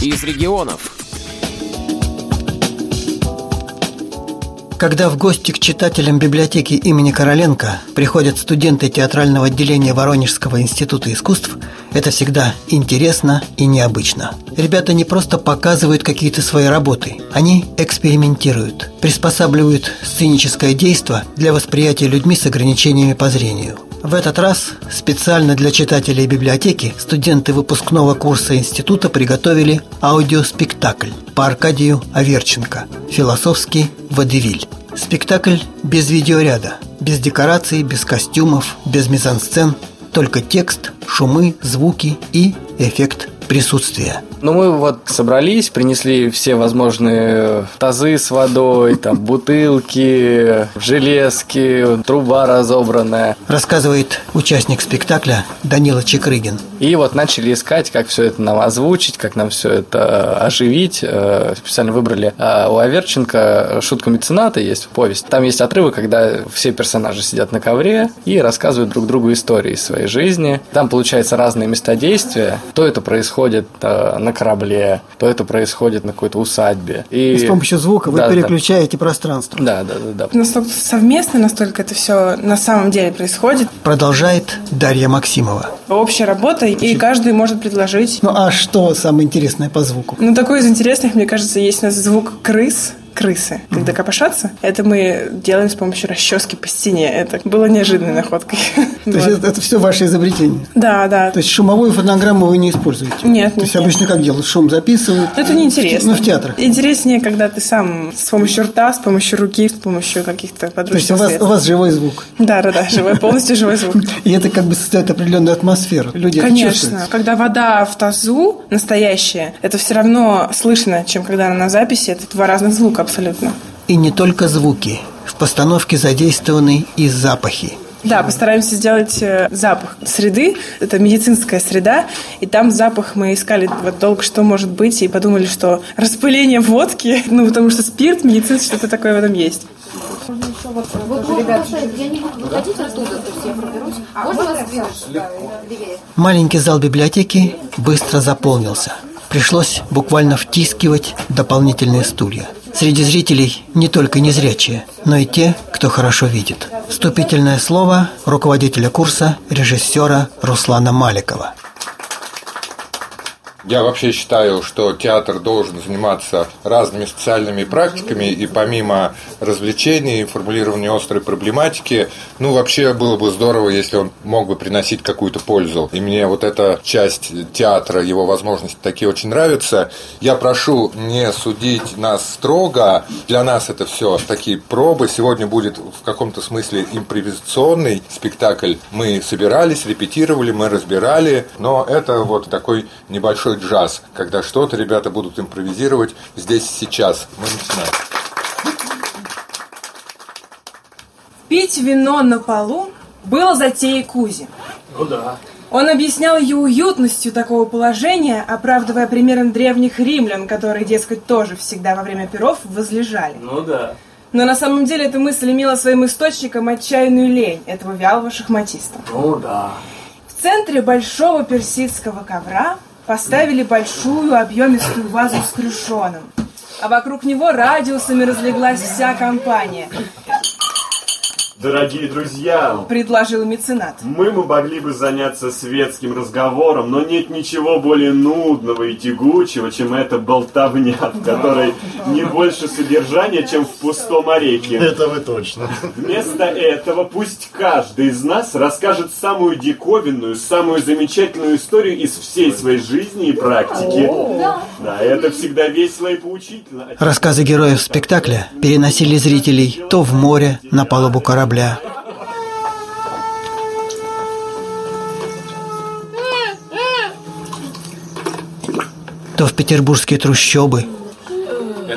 из регионов. Когда в гости к читателям библиотеки имени Короленко приходят студенты театрального отделения Воронежского института искусств, это всегда интересно и необычно. Ребята не просто показывают какие-то свои работы, они экспериментируют, приспосабливают сценическое действо для восприятия людьми с ограничениями по зрению. В этот раз специально для читателей библиотеки студенты выпускного курса института приготовили аудиоспектакль по Аркадию Аверченко «Философский водевиль». Спектакль без видеоряда, без декораций, без костюмов, без мизансцен, только текст, шумы, звуки и эффект присутствия. Ну, мы вот собрались, принесли все возможные тазы с водой, там, бутылки, железки, труба разобранная. Рассказывает участник спектакля Данила Чекрыгин. И вот начали искать, как все это нам озвучить, как нам все это оживить. Э, специально выбрали а у Аверченко шутка мецената есть повесть. Там есть отрывы, когда все персонажи сидят на ковре и рассказывают друг другу истории своей жизни. Там получается разные места действия. То это происходит э, на корабле, то это происходит на какой-то усадьбе. И, и с помощью звука вы да, переключаете да. пространство. Да, да, да, да. Настолько совместно, настолько это все на самом деле происходит. Продолжает Дарья Максимова. Общая работа, и каждый может предложить. Ну а что самое интересное по звуку? Ну такой из интересных, мне кажется, есть у нас звук крыс крысы, когда копошатся. Это мы делаем с помощью расчески по стене. Это было неожиданной находкой. То есть это все ваше изобретение? Да, да. То есть шумовую фонограмму вы не используете? Нет. То есть обычно как делают? Шум записывают? Это неинтересно. Ну, в театрах? Интереснее, когда ты сам с помощью рта, с помощью руки, с помощью каких-то подручных То есть у вас, у вас живой звук? Да, да, да, живой, полностью живой звук. И это как бы создает определенную атмосферу. Люди Конечно. Когда вода в тазу настоящая, это все равно слышно, чем когда она на записи. Это два разных звука абсолютно. И не только звуки. В постановке задействованы и запахи. Да, постараемся сделать э, запах среды. Это медицинская среда. И там запах мы искали вот долго, что может быть, и подумали, что распыление водки, ну, потому что спирт, медицина, что-то такое в этом есть. Можно еще вот, вот, вот ребят. Я не буду выходить оттуда, то есть я проберусь. Можно вас Маленький зал библиотеки быстро заполнился. Пришлось буквально втискивать дополнительные стулья. Среди зрителей не только незрячие, но и те, кто хорошо видит. Вступительное слово руководителя курса режиссера Руслана Маликова. Я вообще считаю, что театр должен заниматься разными социальными практиками, и помимо развлечений и формулирования острой проблематики, ну, вообще было бы здорово, если он мог бы приносить какую-то пользу. И мне вот эта часть театра, его возможности такие очень нравятся. Я прошу не судить нас строго. Для нас это все такие пробы. Сегодня будет в каком-то смысле импровизационный спектакль. Мы собирались, репетировали, мы разбирали, но это вот такой небольшой джаз, когда что-то ребята будут импровизировать здесь сейчас. Мы начинаем. Пить вино на полу было затеей Кузи. Ну да. Он объяснял ее уютностью такого положения, оправдывая примером древних римлян, которые, дескать, тоже всегда во время перов возлежали. Ну да. Но на самом деле эта мысль имела своим источником отчаянную лень этого вялого шахматиста. Ну да. В центре большого персидского ковра поставили большую объемистую вазу с крюшоном, а вокруг него радиусами разлеглась вся компания. Дорогие друзья, предложил меценат. Мы могли бы заняться светским разговором, но нет ничего более нудного и тягучего, чем эта болтовня, в которой не больше содержания, чем в пустом ореке. Это вы точно. Вместо этого пусть каждый из нас расскажет самую диковинную, самую замечательную историю из всей своей жизни и практики. Да, это всегда весело и поучительно. Рассказы героев спектакля переносили зрителей то в море, на палубу корабля, корабля. То в петербургские трущобы.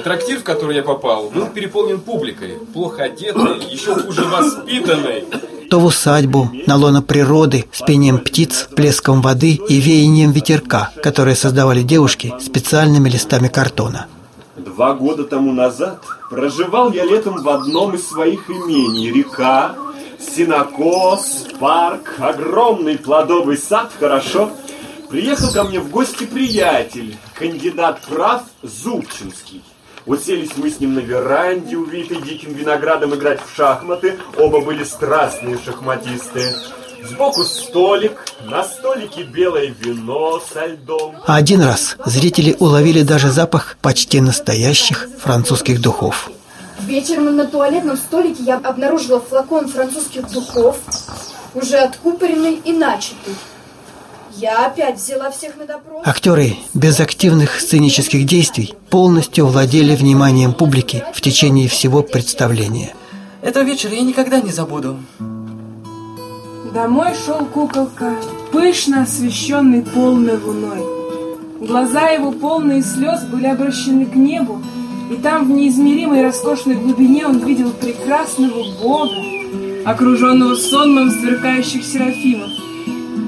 Трактир, в который я попал, был переполнен публикой, плохо одетой, еще хуже воспитанной. То в усадьбу, на лоно природы, с пением птиц, плеском воды и веянием ветерка, которые создавали девушки специальными листами картона. Два года тому назад проживал я летом в одном из своих имений. Река, синокос, парк, огромный плодовый сад, хорошо. Приехал ко мне в гости приятель, кандидат прав Зубчинский. Уселись мы с ним на веранде, увитой диким виноградом, играть в шахматы. Оба были страстные шахматисты. Сбоку столик, на столике белое вино со льдом. А один раз зрители уловили даже запах почти настоящих французских духов. Вечером на туалетном столике я обнаружила флакон французских духов, уже откупоренный и начатый. Я опять взяла всех на допрос. Актеры без активных сценических действий полностью владели вниманием публики в течение всего представления. Этого вечера я никогда не забуду. Домой шел куколка, пышно освещенный полной луной. Глаза его, полные слез, были обращены к небу, и там в неизмеримой роскошной глубине он видел прекрасного Бога, окруженного сонмом сверкающих серафимов.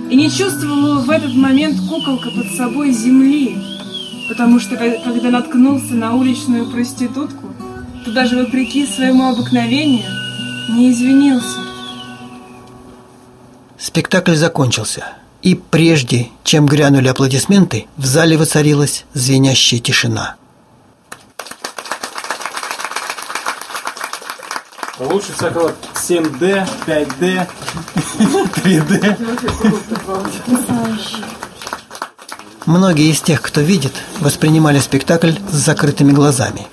И не чувствовала в этот момент куколка под собой земли, потому что когда наткнулся на уличную проститутку, то даже вопреки своему обыкновению не извинился. Спектакль закончился. И прежде, чем грянули аплодисменты, в зале воцарилась звенящая тишина. Лучше всякого 7D, 5D, 3D. Многие из тех, кто видит, воспринимали спектакль с закрытыми глазами –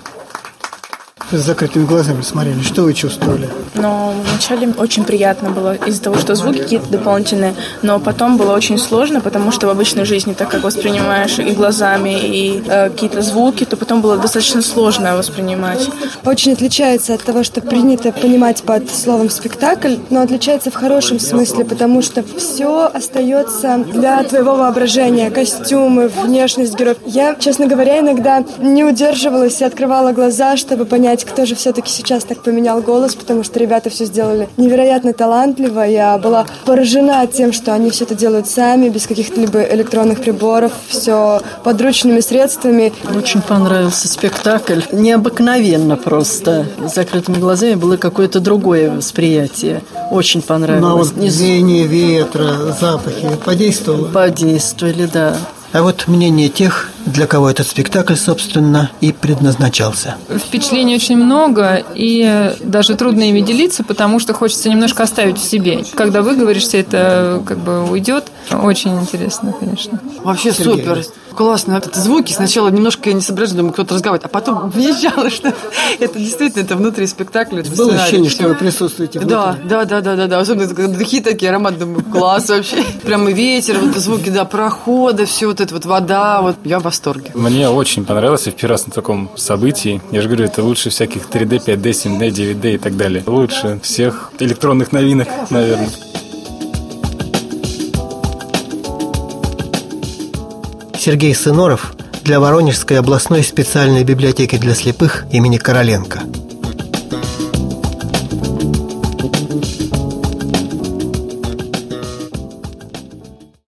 с закрытыми глазами смотрели. Что вы чувствовали? Но вначале очень приятно было из-за того, что звуки какие-то дополнительные, но потом было очень сложно, потому что в обычной жизни, так как воспринимаешь и глазами, и э, какие-то звуки, то потом было достаточно сложно воспринимать. Очень отличается от того, что принято понимать под словом спектакль, но отличается в хорошем смысле, потому что все остается для твоего воображения, костюмы, внешность героев. Я, честно говоря, иногда не удерживалась и открывала глаза, чтобы понять, понять, кто же все-таки сейчас так поменял голос, потому что ребята все сделали невероятно талантливо. Я была поражена тем, что они все это делают сами, без каких-то либо электронных приборов, все подручными средствами. Очень понравился спектакль. Необыкновенно просто. С закрытыми глазами было какое-то другое восприятие. Очень понравилось. Ну, а вот веяние ветра, запахи подействовало? Подействовали, да. А вот мнение тех, для кого этот спектакль, собственно, и предназначался. Впечатлений очень много, и даже трудно ими делиться, потому что хочется немножко оставить в себе. Когда выговоришься, это как бы уйдет. Очень интересно, конечно. Вообще Сергей. супер. Классно. Это звуки сначала немножко я не соображала, думаю, кто-то разговаривает, а потом въезжала, что это действительно это внутри спектакля. Это Было ощущение, что вы присутствуете внутри. Да, да, да, да, да, да. Особенно когда духи такие, аромат, думаю, класс вообще. Прямо ветер, вот звуки, да, прохода, все вот это вот вода, вот я в восторге. Мне очень понравилось, я первый раз на таком событии. Я же говорю, это лучше всяких 3D, 5D, 7D, 9D и так далее. Лучше всех электронных новинок, наверное. Сергей Сыноров для Воронежской областной специальной библиотеки для слепых имени Короленко –